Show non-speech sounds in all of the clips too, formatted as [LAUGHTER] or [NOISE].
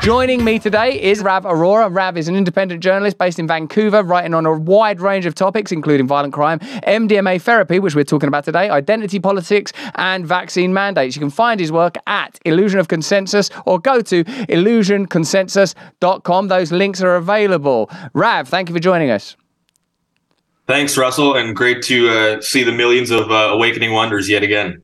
Joining me today is Rav Arora. Rav is an independent journalist based in Vancouver, writing on a wide range of topics, including violent crime, MDMA therapy, which we're talking about today, identity politics, and vaccine mandates. You can find his work at Illusion of Consensus or go to illusionconsensus.com. Those links are available. Rav, thank you for joining us. Thanks, Russell, and great to uh, see the millions of uh, awakening wonders yet again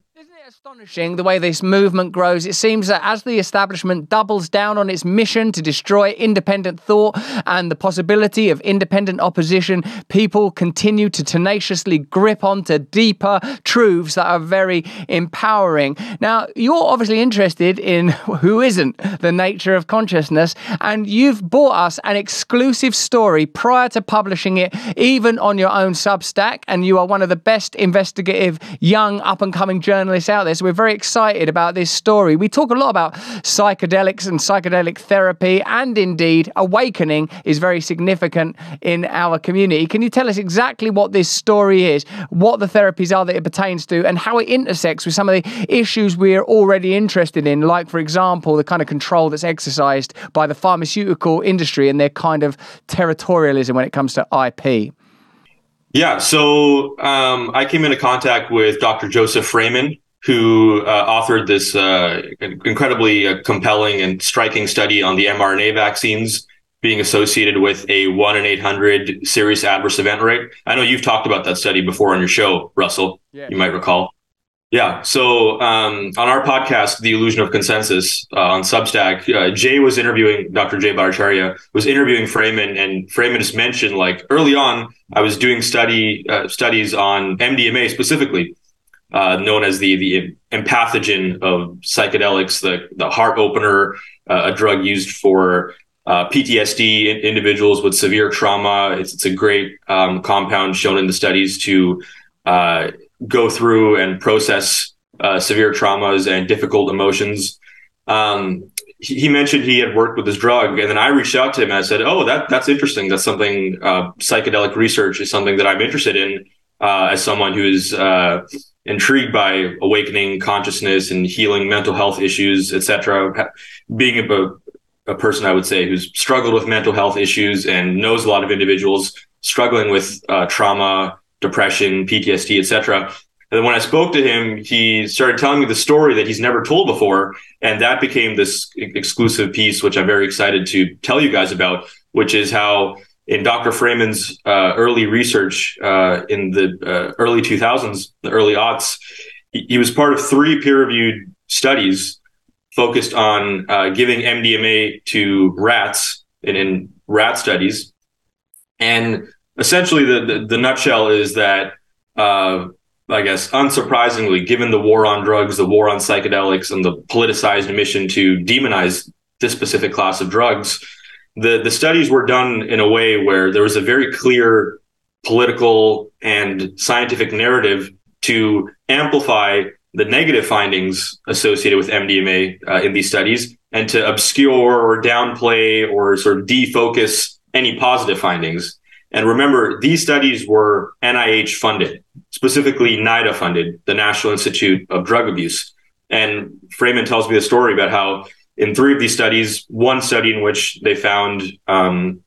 astonishing the way this movement grows. It seems that as the establishment doubles down on its mission to destroy independent thought and the possibility of independent opposition, people continue to tenaciously grip onto deeper truths that are very empowering. Now, you're obviously interested in [LAUGHS] who isn't the nature of consciousness, and you've bought us an exclusive story prior to publishing it, even on your own Substack. And you are one of the best investigative young up and coming journalists out there. So we're very excited about this story. We talk a lot about psychedelics and psychedelic therapy, and indeed, awakening is very significant in our community. Can you tell us exactly what this story is, what the therapies are that it pertains to, and how it intersects with some of the issues we're already interested in, like, for example, the kind of control that's exercised by the pharmaceutical industry and their kind of territorialism when it comes to IP? Yeah, so um, I came into contact with Dr. Joseph Fraiman, who uh, authored this uh, incredibly uh, compelling and striking study on the mRNA vaccines being associated with a 1 in 800 serious adverse event rate. I know you've talked about that study before on your show, Russell. Yeah. You might recall. Yeah. So um, on our podcast, The Illusion of Consensus uh, on Substack, uh, Jay was interviewing Dr. Jay Bhattacharya was interviewing Fraiman, and Fraiman just mentioned like early on, I was doing study uh, studies on MDMA specifically, uh, known as the the empathogen of psychedelics, the the heart opener, uh, a drug used for uh, PTSD in individuals with severe trauma. It's, it's a great um, compound shown in the studies to uh, go through and process uh, severe traumas and difficult emotions. Um, he, he mentioned he had worked with this drug, and then I reached out to him and I said, "Oh, that that's interesting. That's something uh, psychedelic research is something that I'm interested in as someone who is." intrigued by awakening consciousness and healing mental health issues, etc. Being a, a person, I would say, who's struggled with mental health issues and knows a lot of individuals struggling with uh, trauma, depression, PTSD, etc. And then when I spoke to him, he started telling me the story that he's never told before, and that became this exclusive piece, which I'm very excited to tell you guys about, which is how in Dr. Fraiman's uh, early research uh, in the uh, early 2000s, the early aughts, he, he was part of three peer-reviewed studies focused on uh, giving MDMA to rats in, in, rat studies. And essentially, the, the, the nutshell is that, uh, I guess, unsurprisingly, given the war on drugs, the war on psychedelics, and the politicized mission to demonize this specific class of drugs, the the studies were done in a way where there was a very clear political and scientific narrative to amplify the negative findings associated with MDMA uh, in these studies and to obscure or downplay or sort of defocus any positive findings. And remember, these studies were NIH funded, specifically NIDA funded, the National Institute of Drug Abuse. And Fraiman tells me the story about how in three of these studies, one study in which they found um,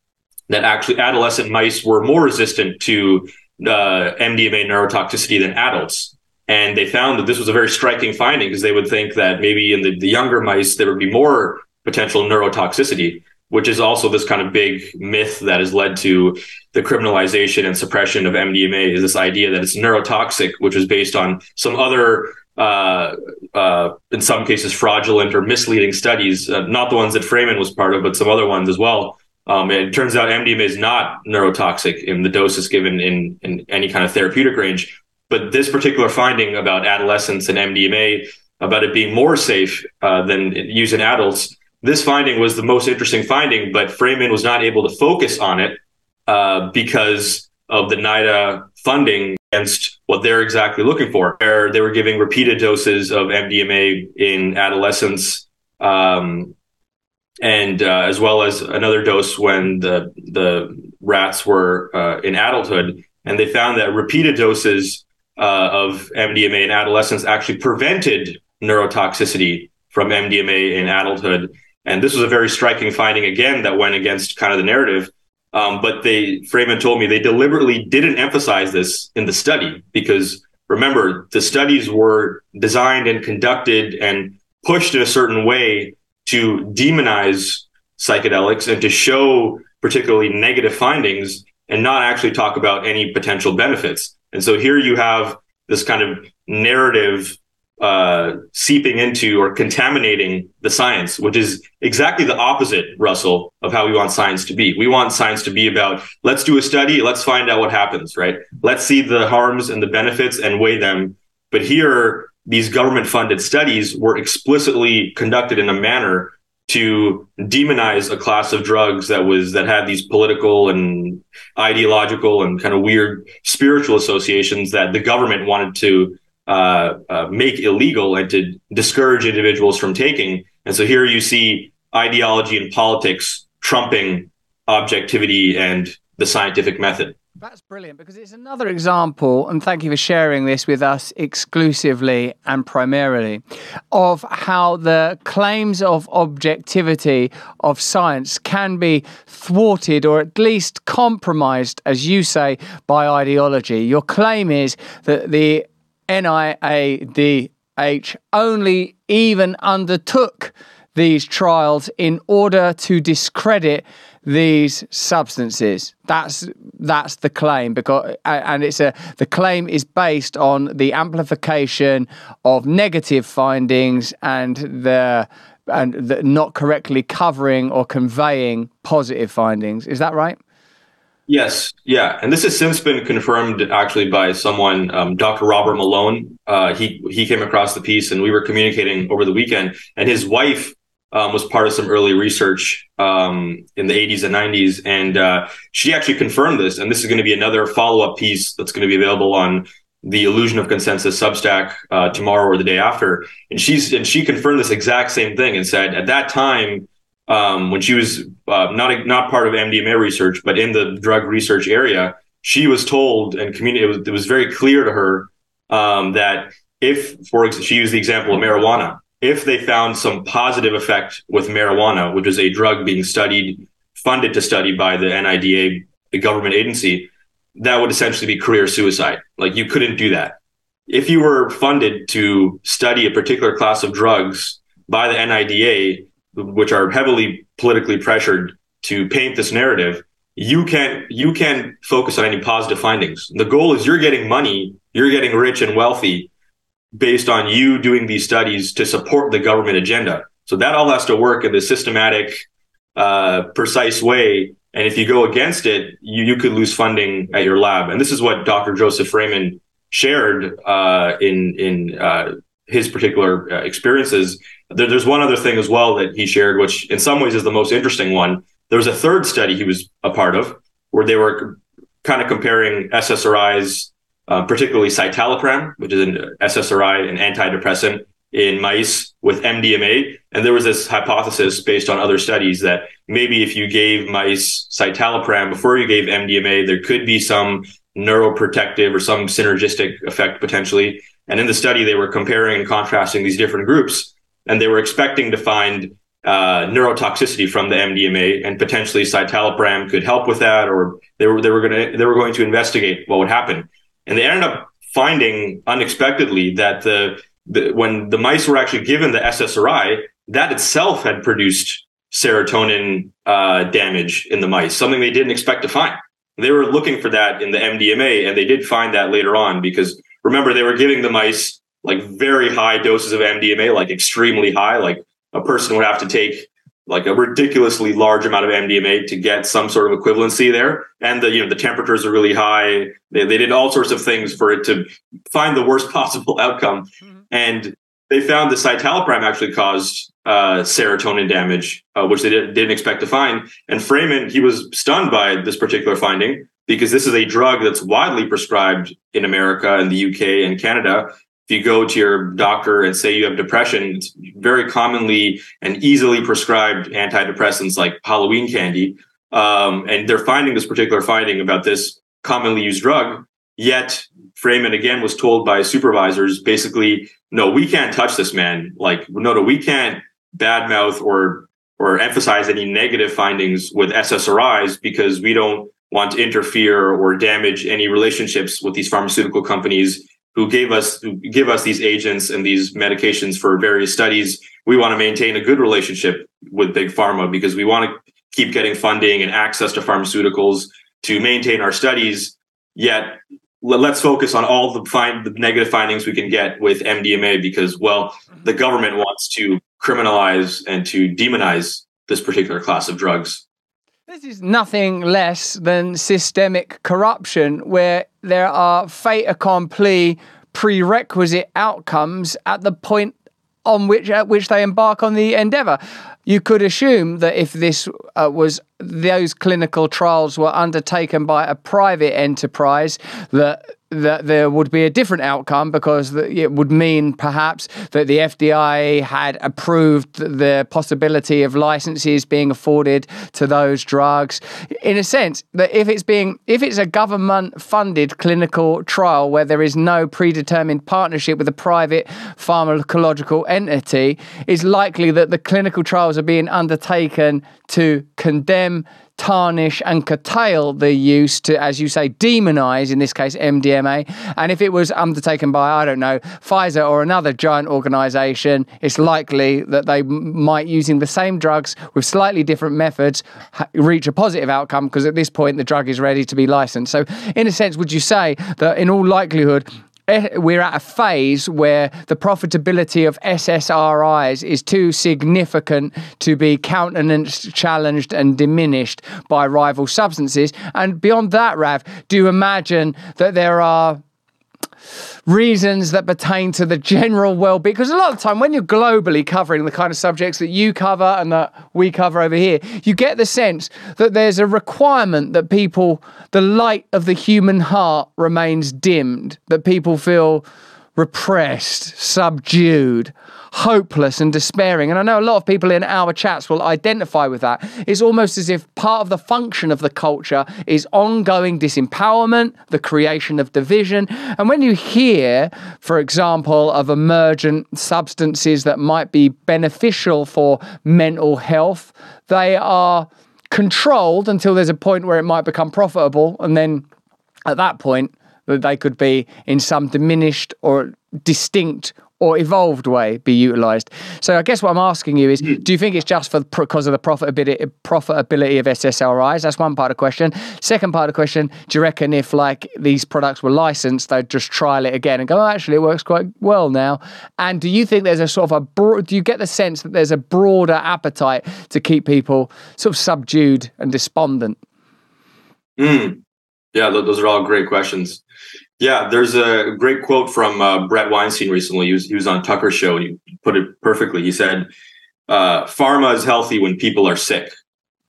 that actually adolescent mice were more resistant to uh, MDMA neurotoxicity than adults. And they found that this was a very striking finding because they would think that maybe in the, the younger mice, there would be more potential neurotoxicity, which is also this kind of big myth that has led to the criminalization and suppression of MDMA is this idea that it's neurotoxic, which is based on some other uh, uh, in some cases, fraudulent or misleading studies, uh, not the ones that Fraiman was part of, but some other ones as well. Um, it turns out MDMA is not neurotoxic in the doses given in, in any kind of therapeutic range. But this particular finding about adolescents and MDMA, about it being more safe uh, than used in adults, this finding was the most interesting finding, but Fraiman was not able to focus on it uh, because of the NIDA funding against what they're exactly looking for. They were giving repeated doses of MDMA in adolescents, um, and uh, as well as another dose when the the rats were uh, in adulthood, and they found that repeated doses uh, of MDMA in adolescents actually prevented neurotoxicity from MDMA in adulthood. And this was a very striking finding again that went against kind of the narrative um, but they, Fraiman told me they deliberately didn't emphasize this in the study because remember, the studies were designed and conducted and pushed in a certain way to demonize psychedelics and to show particularly negative findings and not actually talk about any potential benefits. And so here you have this kind of narrative uh, seeping into or contaminating the science, which is exactly the opposite, Russell, of how we want science to be. We want science to be about let's do a study, let's find out what happens, right? Let's see the harms and the benefits and weigh them. But here, these government funded studies were explicitly conducted in a manner to demonize a class of drugs that was that had these political and ideological and kind of weird spiritual associations that the government wanted to uh, uh, make illegal and to discourage individuals from taking. And so here you see ideology and politics trumping objectivity and the scientific method. That's brilliant because it's another example, and thank you for sharing this with us exclusively and primarily, of how the claims of objectivity of science can be thwarted or at least compromised, as you say, by ideology. Your claim is that the NIADH only even undertook these trials in order to discredit these substances. That's that's the claim because and it's a the claim is based on the amplification of negative findings and the and the not correctly covering or conveying positive findings. Is that right? Yes, yeah, and this has since been confirmed actually by someone, um, Dr. Robert Malone. Uh, he he came across the piece, and we were communicating over the weekend. And his wife um, was part of some early research um, in the 80s and 90s, and uh, she actually confirmed this. And this is going to be another follow up piece that's going to be available on the Illusion of Consensus Substack uh, tomorrow or the day after. And she's and she confirmed this exact same thing and said at that time um, when she was uh, not a, not part of MDMA research, but in the drug research area, she was told and community it was, it was very clear to her um, that if, for example, she used the example of marijuana, if they found some positive effect with marijuana, which is a drug being studied, funded to study by the NIDA, the government agency, that would essentially be career suicide. Like you couldn't do that. If you were funded to study a particular class of drugs by the NIDA, which are heavily politically pressured to paint this narrative, you can you can focus on any positive findings. The goal is you're getting money, you're getting rich and wealthy based on you doing these studies to support the government agenda. So that all has to work in this systematic, uh, precise way. And if you go against it, you, you could lose funding at your lab. And this is what Dr. Joseph Fraiman shared uh, in in uh, his particular uh, experiences. There, there's one other thing as well that he shared, which in some ways is the most interesting one. There was a third study he was a part of where they were kind of comparing SSRIs, uh, particularly citalopram, which is an SSRI, an antidepressant in mice with MDMA. And there was this hypothesis based on other studies that maybe if you gave mice citalopram before you gave MDMA, there could be some neuroprotective or some synergistic effect potentially. And in the study, they were comparing and contrasting these different groups, and they were expecting to find uh, neurotoxicity from the MDMA, and potentially citalopram could help with that, or they were they were going to they were going to investigate what would happen. And they ended up finding unexpectedly that the, the when the mice were actually given the SSRI, that itself had produced serotonin uh, damage in the mice, something they didn't expect to find. They were looking for that in the MDMA, and they did find that later on because remember they were giving the mice like very high doses of MDMA, like extremely high. Like a person would have to take like a ridiculously large amount of MDMA to get some sort of equivalency there. And the you know the temperatures are really high. They, they did all sorts of things for it to find the worst [LAUGHS] possible outcome. Mm-hmm. And they found the citalopram actually caused uh, serotonin damage, uh, which they did, didn't expect to find. And Fraiman, he was stunned by this particular finding because this is a drug that's widely prescribed in America and the UK and Canada if you go to your doctor and say you have depression, it's very commonly and easily prescribed antidepressants like Halloween candy. Um, and they're finding this particular finding about this commonly used drug. Yet Fraiman again was told by supervisors basically, no, we can't touch this man. Like, no, no, we can't badmouth or or emphasize any negative findings with SSRIs because we don't want to interfere or damage any relationships with these pharmaceutical companies who gave us who give us these agents and these medications for various studies. We want to maintain a good relationship with big pharma because we want to keep getting funding and access to pharmaceuticals to maintain our studies. Yet let's focus on all the find the negative findings we can get with MDMA because well the government wants to criminalize and to demonize this particular class of drugs. This is nothing less than systemic corruption where there are fait accompli prerequisite outcomes at the point on which at which they embark on the endeavor. You could assume that if this uh, was those clinical trials were undertaken by a private enterprise that that there would be a different outcome because it would mean perhaps that the FDA had approved the possibility of licenses being afforded to those drugs. In a sense, that if it's being if it's a government funded clinical trial where there is no predetermined partnership with a private pharmacological entity, it's likely that the clinical trials are being undertaken to condemn tarnish and curtail the use to, as you say, demonize, in this case, MDMA. And if it was undertaken by, I don't know, Pfizer or another giant organization, it's likely that they might, using the same drugs with slightly different methods, reach a positive outcome because at this point the drug is ready to be licensed. So, in a sense, would you say that in all likelihood, Eh, we're at a phase where the profitability of SSRIs is too significant to be countenanced, challenged, and diminished by rival substances. And beyond that, Rav, do you imagine that there are reasons that pertain to the general well-being. Because a lot of the time when you're globally covering the kind of subjects that you cover and that we cover over here you get the sense that there's a requirement that people the light of the human heart remains dimmed that people feel repressed subdued hopeless and despairing. And I know a lot of people in our chats will identify with that. It's almost as if part of the function of the culture is ongoing disempowerment, the creation of division. And when you hear, for example, of emergent substances that might be beneficial for mental health, they are controlled until there's a point where it might become profitable. And then at that point, that they could be in some diminished or distinct or evolved way be utilized. So I guess what I'm asking you is, hmm. do you think it's just for because of the profitability profitability of SSRIs? That's one part of the question. Second part of the question, do you reckon if like these products were licensed, they'd just trial it again and go, oh, actually, it works quite well now? And do you think there's a sort of a broad, do you get the sense that there's a broader appetite to keep people sort of subdued and despondent? Mm. Yeah, those are all great questions. Yeah, there's a great quote from uh, Bret Weinstein recently. He was, he was on Tucker show and he put it perfectly. He said, uh, "Pharma is healthy when people are sick,"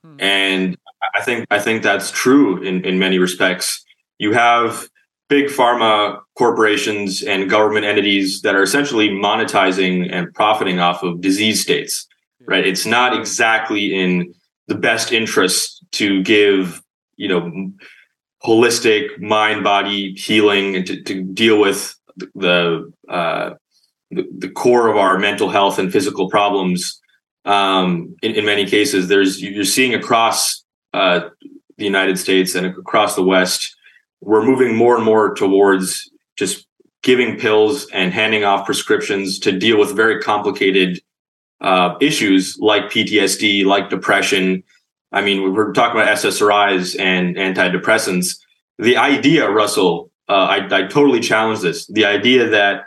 hmm. and I think I think that's true in in many respects. You have big pharma corporations and government entities that are essentially monetizing and profiting off of disease states. Right? It's not exactly in the best interest to give you know holistic mind body healing and to, to deal with the, uh, the, the core of our mental health and physical problems. Um, in, in, many cases there's you're seeing across uh, the united states and across the west we're moving more and more towards just giving pills and handing off prescriptions to deal with very complicated uh, issues like ptsd like depression I mean, we're talking about SSRIs and antidepressants. The idea, Russell, uh, I, I totally challenge this. The idea that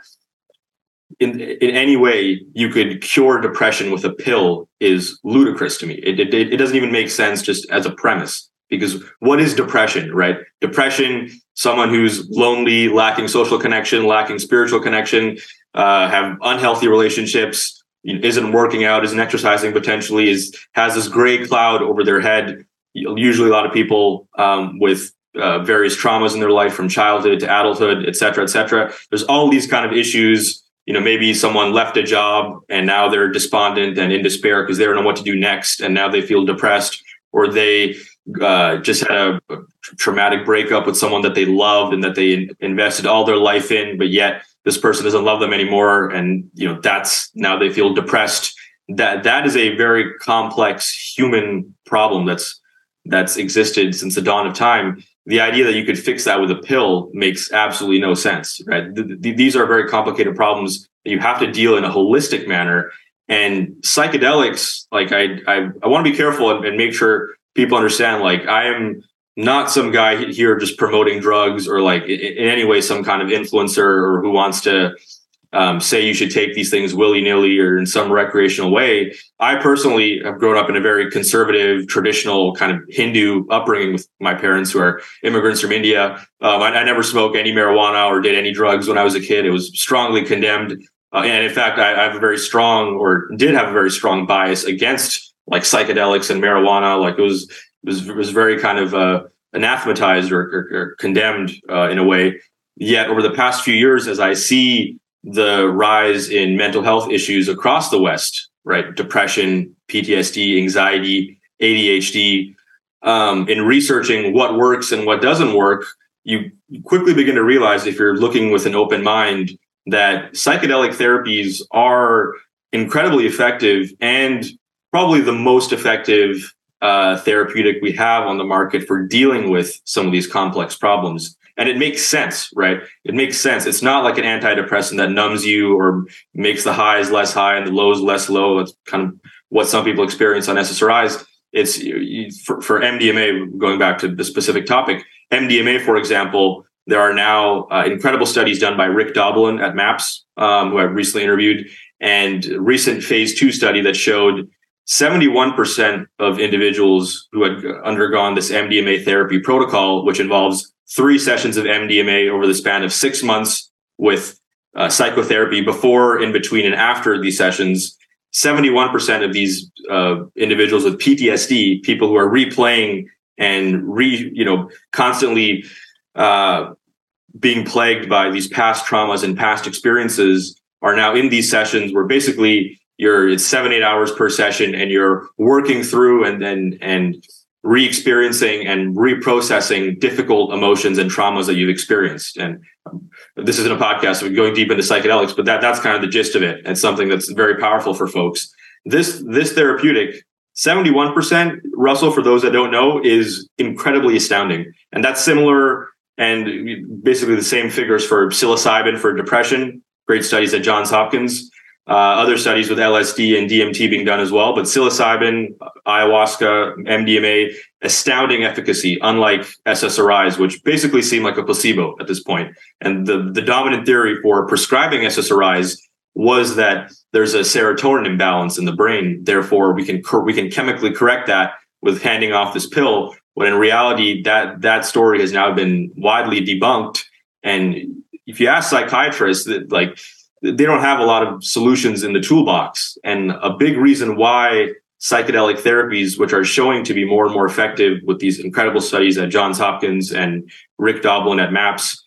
in in any way you could cure depression with a pill is ludicrous to me. It, it it doesn't even make sense just as a premise because what is depression, right? Depression, someone who's lonely, lacking social connection, lacking spiritual connection, uh, have unhealthy relationships, isn't working out, isn't exercising potentially, is has this gray cloud over their head. Usually, a lot of people um, with uh, various traumas in their life from childhood to adulthood, et cetera, et cetera. There's all these kind of issues. You know, maybe someone left a job and now they're despondent and in despair because they don't know what to do next, and now they feel depressed, or they uh, just had a, traumatic breakup with someone that they loved and that they invested all their life in, but yet this person doesn't love them anymore, and you know that's now they feel depressed. That that is a very complex human problem that's that's existed since the dawn of time the idea that you could fix that with a pill makes absolutely no sense, right? Th- th- these are very complicated problems that you have to deal in a holistic manner. And psychedelics, like I, I, I want to be careful and, and make sure people understand. Like I am not some guy here just promoting drugs or like in, any way some kind of influencer or who wants to um, say you should take these things willy nilly or in some recreational way. I personally have grown up in a very conservative, traditional kind of Hindu upbringing with my parents who are immigrants from India. Um, I, I, never smoked any marijuana or did any drugs when I was a kid. It was strongly condemned. Uh, and in fact, I, I, have a very strong or did have a very strong bias against like psychedelics and marijuana. Like it was, it was, it was very kind of uh, anathematized or, or, or condemned uh, in a way. Yet over the past few years, as I see the rise in mental health issues across the West, right? Depression, PTSD, anxiety, ADHD. Um, in researching what works and what doesn't work, you quickly begin to realize if you're looking with an open mind that psychedelic therapies are incredibly effective and probably the most effective uh, therapeutic we have on the market for dealing with some of these complex problems and it makes sense, right? It makes sense. It's not like an antidepressant that numbs you or makes the highs less high and the lows less low. That's kind of what some people experience on SSRIs. It's for, for MDMA, going back to the specific topic, MDMA, for example, there are now uh, incredible studies done by Rick Doblin at MAPS, um, who I recently interviewed, and recent phase two study that showed 71% of individuals who had undergone this MDMA therapy protocol, which involves three sessions of MDMA over the span of six months with uh, psychotherapy before, in between, and after these sessions. 71% of these uh, individuals with PTSD, people who are replaying and re, you know, constantly uh, being plagued by these past traumas and past experiences, are now in these sessions where basically you're it's seven eight hours per session and you're working through and and and re-experiencing and reprocessing difficult emotions and traumas that you've experienced. And this isn't a podcast, we're going deep into psychedelics, but that that's kind of the gist of it. It's something that's very powerful for folks. This this therapeutic, 71%, Russell, for those that don't know, is incredibly astounding. And that's similar and basically the same figures for psilocybin for depression. Great studies at Johns Hopkins. Uh, other studies with LSD and DMT being done as well, but psilocybin, ayahuasca, MDMA, astounding efficacy, unlike SSRIs, which basically seem like a placebo at this point. And the, the dominant theory for prescribing SSRIs was that there's a serotonin imbalance in the brain. Therefore, we can we can chemically correct that with handing off this pill. When in reality, that that story has now been widely debunked. And if you ask psychiatrists, that like they don't have a lot of solutions in the toolbox. And a big reason why psychedelic therapies, which are showing to be more and more effective with these incredible studies at Johns Hopkins and Rick Doblin at MAPS,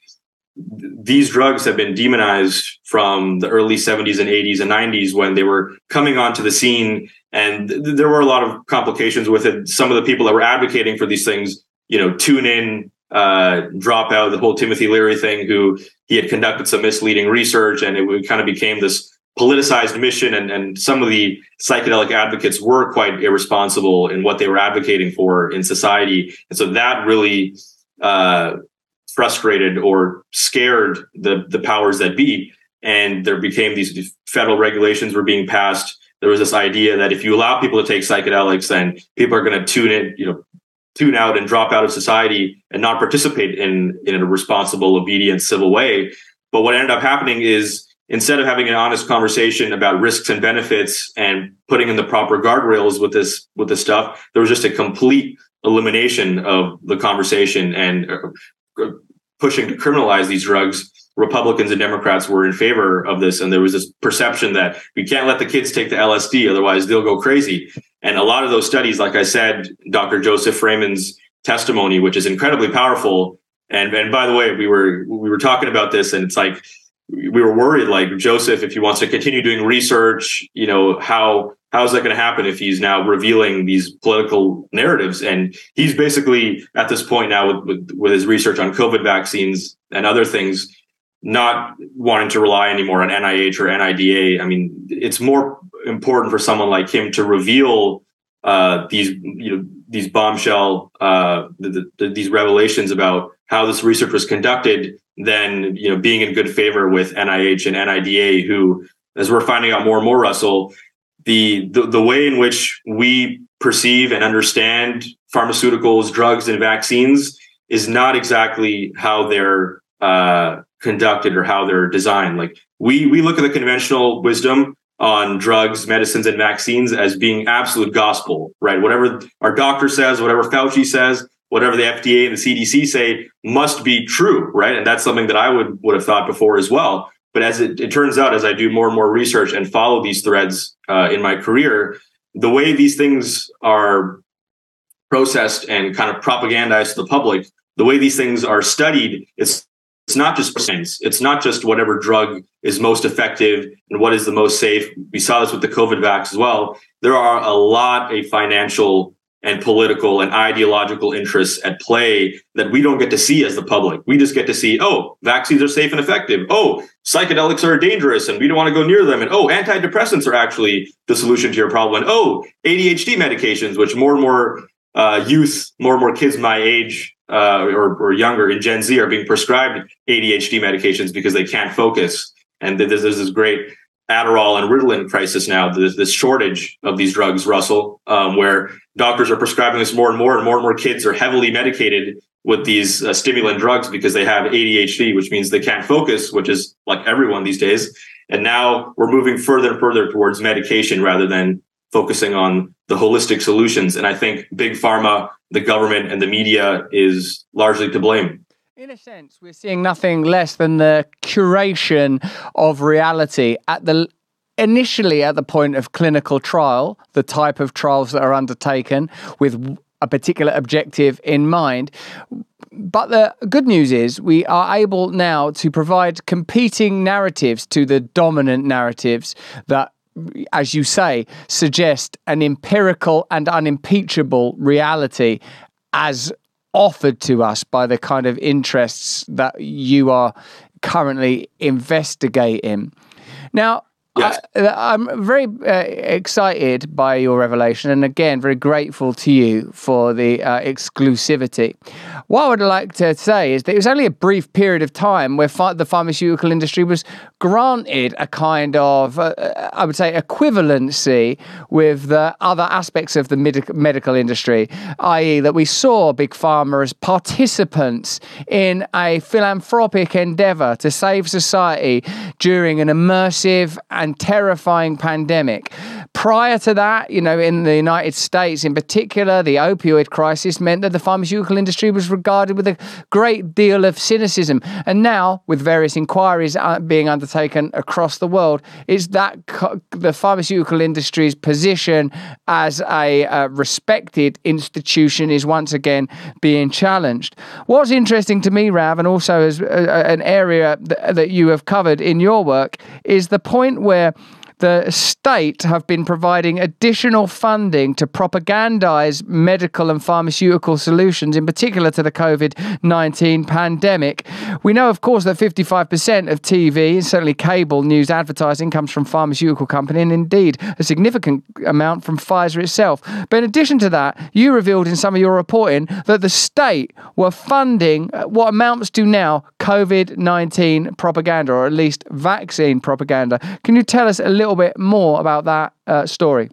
these drugs have been demonized from the early 70s and 80s and 90s when they were coming onto the scene. And th- there were a lot of complications with it. Some of the people that were advocating for these things, you know, tune in, uh, drop out the whole Timothy Leary thing, who he had conducted some misleading research and it kind of became this politicized mission and, and some of the psychedelic advocates were quite irresponsible in what they were advocating for in society. And so that really uh, frustrated or scared the the powers that be. And there became these federal regulations were being passed. There was this idea that if you allow people to take psychedelics then people are going to tune in you know tune out and drop out of society and not participate in in a responsible, obedient, civil way. But what ended up happening is instead of having an honest conversation about risks and benefits and putting in the proper guardrails with this with this stuff, there was just a complete elimination of the conversation and uh, pushing to criminalize these drugs. Republicans and Democrats were in favor of this, and there was this perception that we can't let the kids take the LSD, otherwise they'll go crazy. And a lot of those studies, like I said, Dr. Joseph Fraiman's testimony, which is incredibly powerful. And and by the way, we were we were talking about this, and it's like we were worried, like Joseph, if he wants to continue doing research, you know, how how is that going to happen if he's now revealing these political narratives? And he's basically at this point now with, with, with his research on COVID vaccines and other things, not wanting to rely anymore on NIH or NIDA. I mean, it's more important for someone like him to reveal uh, these you know these bombshell uh, the, the, these revelations about how this research was conducted than you know being in good favor with NIH and NIDA, who, as we're finding out more and more, Russell, the the, the way in which we perceive and understand pharmaceuticals, drugs, and vaccines is not exactly how they're uh, conducted or how they're designed. Like we we look at the conventional wisdom on drugs, medicines, and vaccines as being absolute gospel, right? Whatever our doctor says, whatever Fauci says, whatever the FDA and the CDC say must be true, right? And that's something that I would would have thought before as well. But as it, it turns out, as I do more and more research and follow these threads uh, in my career, the way these things are processed and kind of propagandized to the public, the way these things are studied, it's it's not just science. It's not just whatever drug is most effective and what is the most safe. We saw this with the COVID vax as well. There are a lot of financial and political and ideological interests at play that we don't get to see as the public. We just get to see, oh, vaccines are safe and effective. Oh, psychedelics are dangerous and we don't want to go near them. And oh, antidepressants are actually the solution to your problem. And oh, ADHD medications, which more and more uh, youth, more and more kids my age uh, or, or younger in Gen Z are being prescribed ADHD medications because they can't focus. And there's, there's this great Adderall and Ritalin crisis now, this, this shortage of these drugs, Russell, um, where doctors are prescribing this more and more, and more and more kids are heavily medicated with these uh, stimulant drugs because they have ADHD, which means they can't focus, which is like everyone these days. And now we're moving further and further towards medication rather than focusing on the holistic solutions. And I think big pharma, the government, and the media is largely to blame. In a sense, we're seeing nothing less than the curation of reality at the initially at the point of clinical trial, the type of trials that are undertaken with a particular objective in mind. But the good news is we are able now to provide competing narratives to the dominant narratives that as you say, suggest an empirical and unimpeachable reality as offered to us by the kind of interests that you are currently investigating. Now, Yes. I, am very uh, excited by your revelation, and again, very grateful to you for the uh, exclusivity. What I would like to say is that it was only a brief period of time where the pharmaceutical industry was granted a kind of, uh, uh I would say, equivalency with the other aspects of the med- medical industry, i.e., that we saw big pharma as participants in a philanthropic endeavor to save society during an immersive and terrifying pandemic. Prior to that, you know, in the United States in particular, the opioid crisis meant that the pharmaceutical industry was regarded with a great deal of cynicism. And now, with various inquiries uh, being undertaken across the world, is that the pharmaceutical industry's position as a uh, respected institution is once again being challenged. What's interesting to me, Rav, and also as uh, an area that, you have covered in your work, is the point where the state have been providing additional funding to propagandize medical and pharmaceutical solutions, in particular to the COVID 19 pandemic. We know, of course, that 55% of TV, certainly cable news advertising, comes from pharmaceutical companies, and indeed a significant amount from Pfizer itself. But in addition to that, you revealed in some of your reporting that the state were funding uh, what amounts to now COVID 19 propaganda, or at least vaccine propaganda. Can you tell us a little little bit more about that uh, story?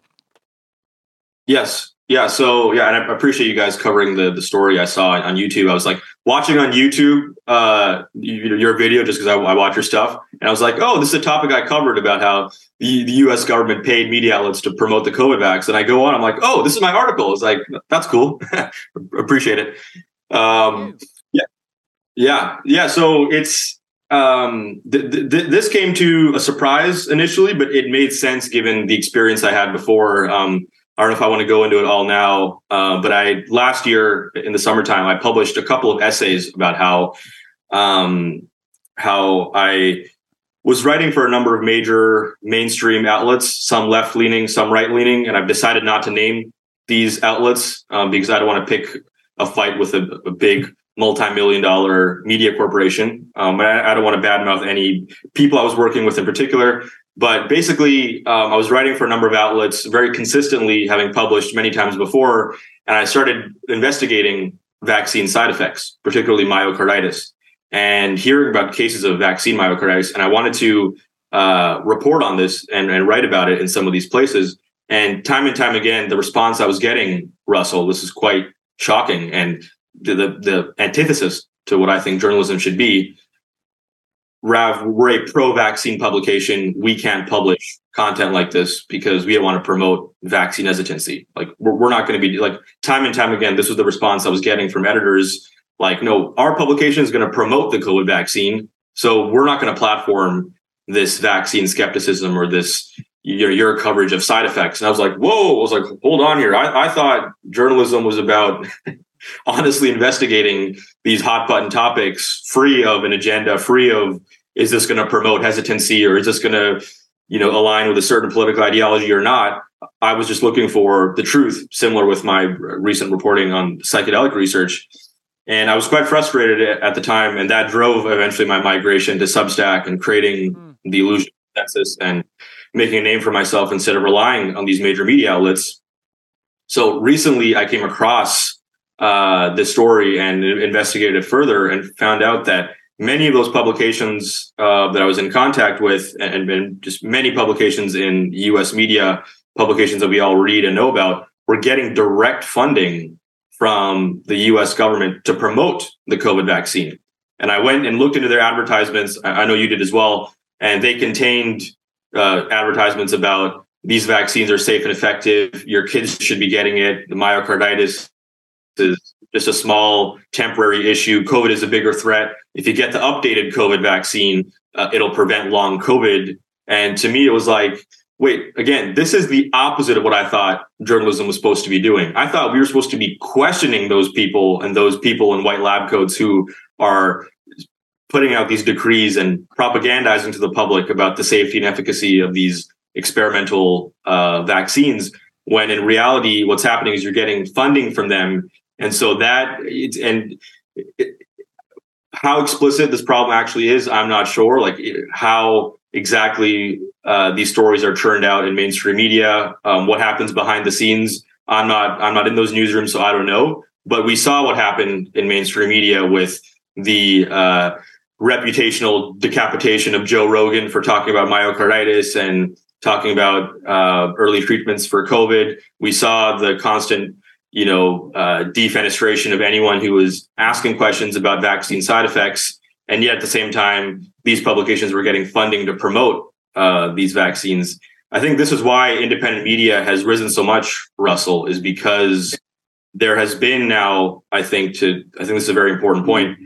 Yes. Yeah, so yeah, and I appreciate you guys covering the the story I saw on YouTube. I was like watching on YouTube uh, your video just because I, I, watch your stuff, and I was like, oh, this is a topic I covered about how the, the U.S. government paid media outlets to promote the COVID vax, and I go on, I'm like, oh, this is my article. It's like that's cool, [LAUGHS] appreciate it. Um, yeah, yeah, yeah. So it's um, th- th- this came to a surprise initially, but it made sense given the experience I had before. Um, I don't know if I want to go into it all now, uh, but I last year in the summertime I published a couple of essays about how um, how I was writing for a number of major mainstream outlets, some left leaning, some right leaning, and I've decided not to name these outlets um, because I don't want to pick a fight with a, a big multi-million dollar media corporation. Um, I, I, don't want to badmouth any people I was working with in particular. But basically, um, I was writing for a number of outlets very consistently, having published many times before, and I started investigating vaccine side effects, particularly myocarditis, and hearing about cases of vaccine myocarditis. And I wanted to uh, report on this and, and write about it in some of these places. And time and time again, the response I was getting, Russell, this is quite shocking and the, the, the antithesis to what I think journalism should be Rav, we're a pro-vaccine publication. We can't publish content like this because we don't want to promote vaccine hesitancy. Like we're, we're not going to be like time and time again. This was the response I was getting from editors. Like, no, our publication is going to promote the COVID vaccine, so we're not going to platform this vaccine skepticism or this your your coverage of side effects. And I was like, whoa! I was like, hold on here. I, I thought journalism was about honestly investigating these hot button topics free of an agenda, free of is this going to promote hesitancy or is this going to, you know, align with a certain political ideology or not? I was just looking for the truth, similar with my recent reporting on psychedelic research. And I was quite frustrated at the time, and that drove eventually my migration to Substack and creating mm. the illusion of consensus and making a name for myself instead of relying on these major media outlets. So recently, I came across uh, this story and investigated it further and found out that many of those publications uh, that I was in contact with, and, and, just many publications in US media, publications that we all read and know about, were getting direct funding from the US government to promote the COVID vaccine. And I went and looked into their advertisements. I know you did as well. And they contained uh, advertisements about these vaccines are safe and effective. Your kids should be getting it. The myocarditis is just a small temporary issue. COVID is a bigger threat. If you get the updated COVID vaccine, uh, it'll prevent long COVID. And to me, it was like, wait, again, this is the opposite of what I thought journalism was supposed to be doing. I thought we were supposed to be questioning those people and those people in white lab coats who are putting out these decrees and propagandizing to the public about the safety and efficacy of these experimental uh, vaccines when in reality what's happening is you're getting funding from them and so that it's and it, how explicit this problem actually is, I'm not sure. Like how exactly uh, these stories are churned out in mainstream media, um, what happens behind the scenes. I'm not I'm not in those newsrooms, so I don't know. But we saw what happened in mainstream media with the uh, reputational decapitation of Joe Rogan for talking about myocarditis and talking about uh, early treatments for COVID. We saw the constant you know, uh, defenestration of anyone who was asking questions about vaccine side effects. And yet at the same time, these publications were getting funding to promote uh, these vaccines. I think this is why independent media has risen so much, Russell, is because there has been now, I think, to, I think this is a very important point.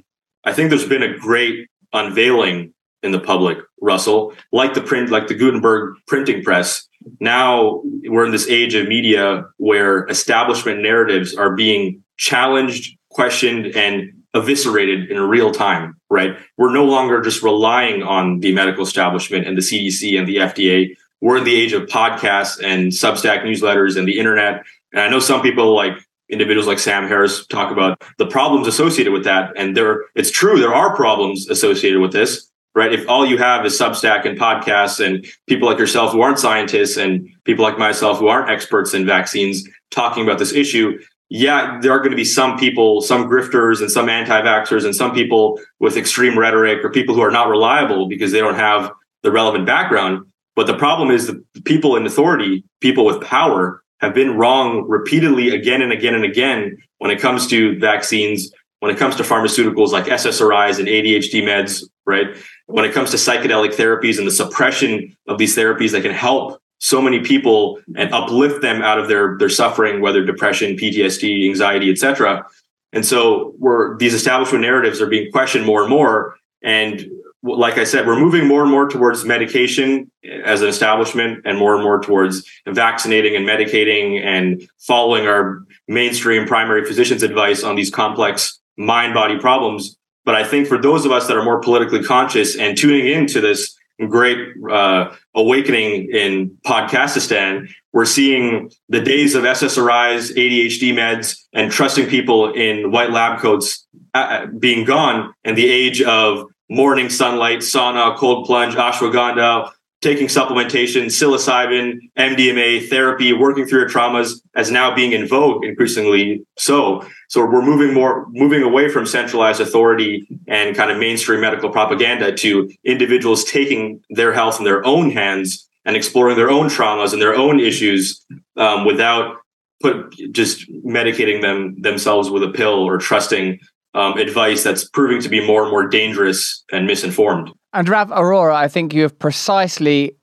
I think there's been a great unveiling in the public, Russell, like the print, like the Gutenberg printing press, now we're in this age of media where establishment narratives are being challenged, questioned, and eviscerated in real time, right? We're no longer just relying on the medical establishment and the CDC and the FDA. We're in the age of podcasts and Substack newsletters and the internet. And I know some people like individuals like Sam Harris talk about the problems associated with that. And there, it's true, there are problems associated with this right? If all you have is Substack and podcasts and people like yourself who aren't scientists and people like myself who aren't experts in vaccines talking about this issue, yeah, there are going to be some people, some grifters and some anti-vaxxers and some people with extreme rhetoric or people who are not reliable because they don't have the relevant background. But the problem is the people in authority, people with power have been wrong repeatedly again and again and again when it comes to vaccines, when it comes to pharmaceuticals like SSRIs and ADHD meds, right? When it comes to psychedelic therapies and the suppression of these therapies that can help so many people and uplift them out of their their suffering, whether depression, PTSD, anxiety, etc. And so we're these establishment narratives are being questioned more and more. And like I said, we're moving more and more towards medication as an establishment and more and more towards vaccinating and medicating and following our mainstream primary physician's advice on these complex mind body problems. But I think for those of us that are more politically conscious and tuning into this great uh, awakening in Podcastistan, we're seeing the days of SSRIs, ADHD meds, and trusting people in white lab coats uh, being gone, and the age of morning sunlight, sauna, cold plunge, ashwagandha, taking supplementation, psilocybin, MDMA therapy, working through your traumas as now being in vogue increasingly so. So we're moving more, moving away from centralized authority and kind of mainstream medical propaganda to individuals taking their health in their own hands and exploring their own traumas and their own issues um, without put just medicating them themselves with a pill or trusting um, advice that's proving to be more and more dangerous and misinformed. And Rav Arora, I think you have precisely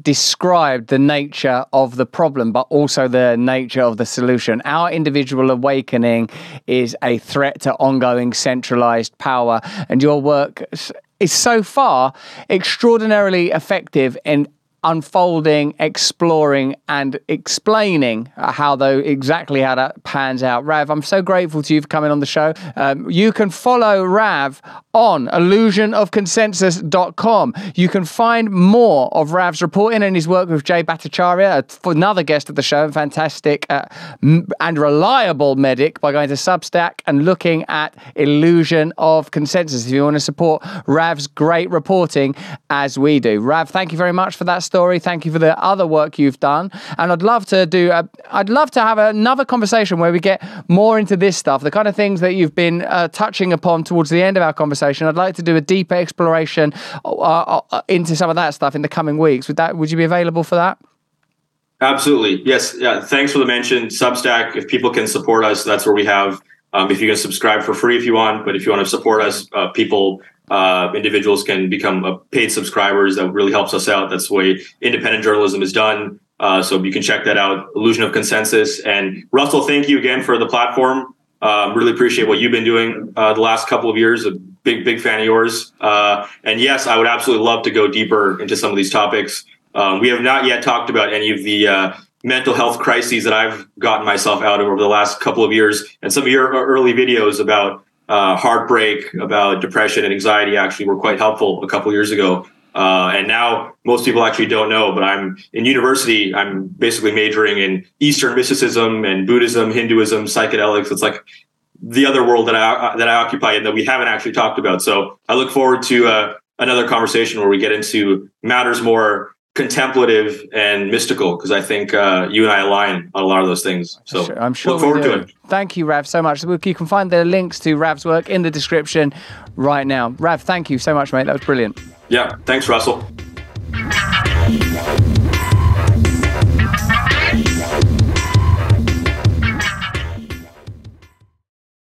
described the nature of the problem, but also the nature of the solution. Our individual awakening is a threat to ongoing centralized power, and your work is so far extraordinarily effective in unfolding, exploring, and explaining how though exactly how that pans out. Rav, I'm so grateful to you for coming on the show. Um, you can follow Rav on illusionofconsensus.com. You can find more of Rav's reporting and his work with Jay Bhattacharya, another guest of the show, fantastic uh, and reliable medic, by going to Substack and looking at Illusion of Consensus if you want to support Rav's great reporting as we do. Rav, thank you very much for that story. Thank you for the other work you've done. And I'd love to do, a, I'd love to have another conversation where we get more into this stuff, the kind of things that you've been uh, touching upon towards the end of our conversation. I'd like to do a deeper exploration uh, uh, into some of that stuff in the coming weeks. Would that, would you be available for that? Absolutely. Yes. Yeah. Thanks for the mention. Substack, if people can support us, that's where we have. Um, if you can subscribe for free if you want, but if you want to support us, uh, people uh, individuals can become uh, paid subscribers. That really helps us out. That's the way independent journalism is done. Uh, so you can check that out. Illusion of Consensus. And Russell, thank you again for the platform. Um, really appreciate what you've been doing uh, the last couple of years. A big, big fan of yours. Uh, and yes, I would absolutely love to go deeper into some of these topics. Um, we have not yet talked about any of the mental health crises that I've gotten myself out of over the last couple of years, and some of your early videos about uh, heartbreak, about depression and anxiety actually were quite helpful a couple years ago. Uh, and now most people actually don't know, but I'm in university. I'm basically majoring in Eastern mysticism and Buddhism, Hinduism, psychedelics. It's like the other world that I that I occupy and that we haven't actually talked about. So I look forward to uh, another conversation where we get into matters more contemplative and mystical because I think uh, you and I align on a lot of those things. So I'm sure, look forward to it. Thank you, Rav, so much. You can find the links to Rav's work in the description right now. Rav, thank you so much, mate. That was brilliant. Yeah, thanks, Russell.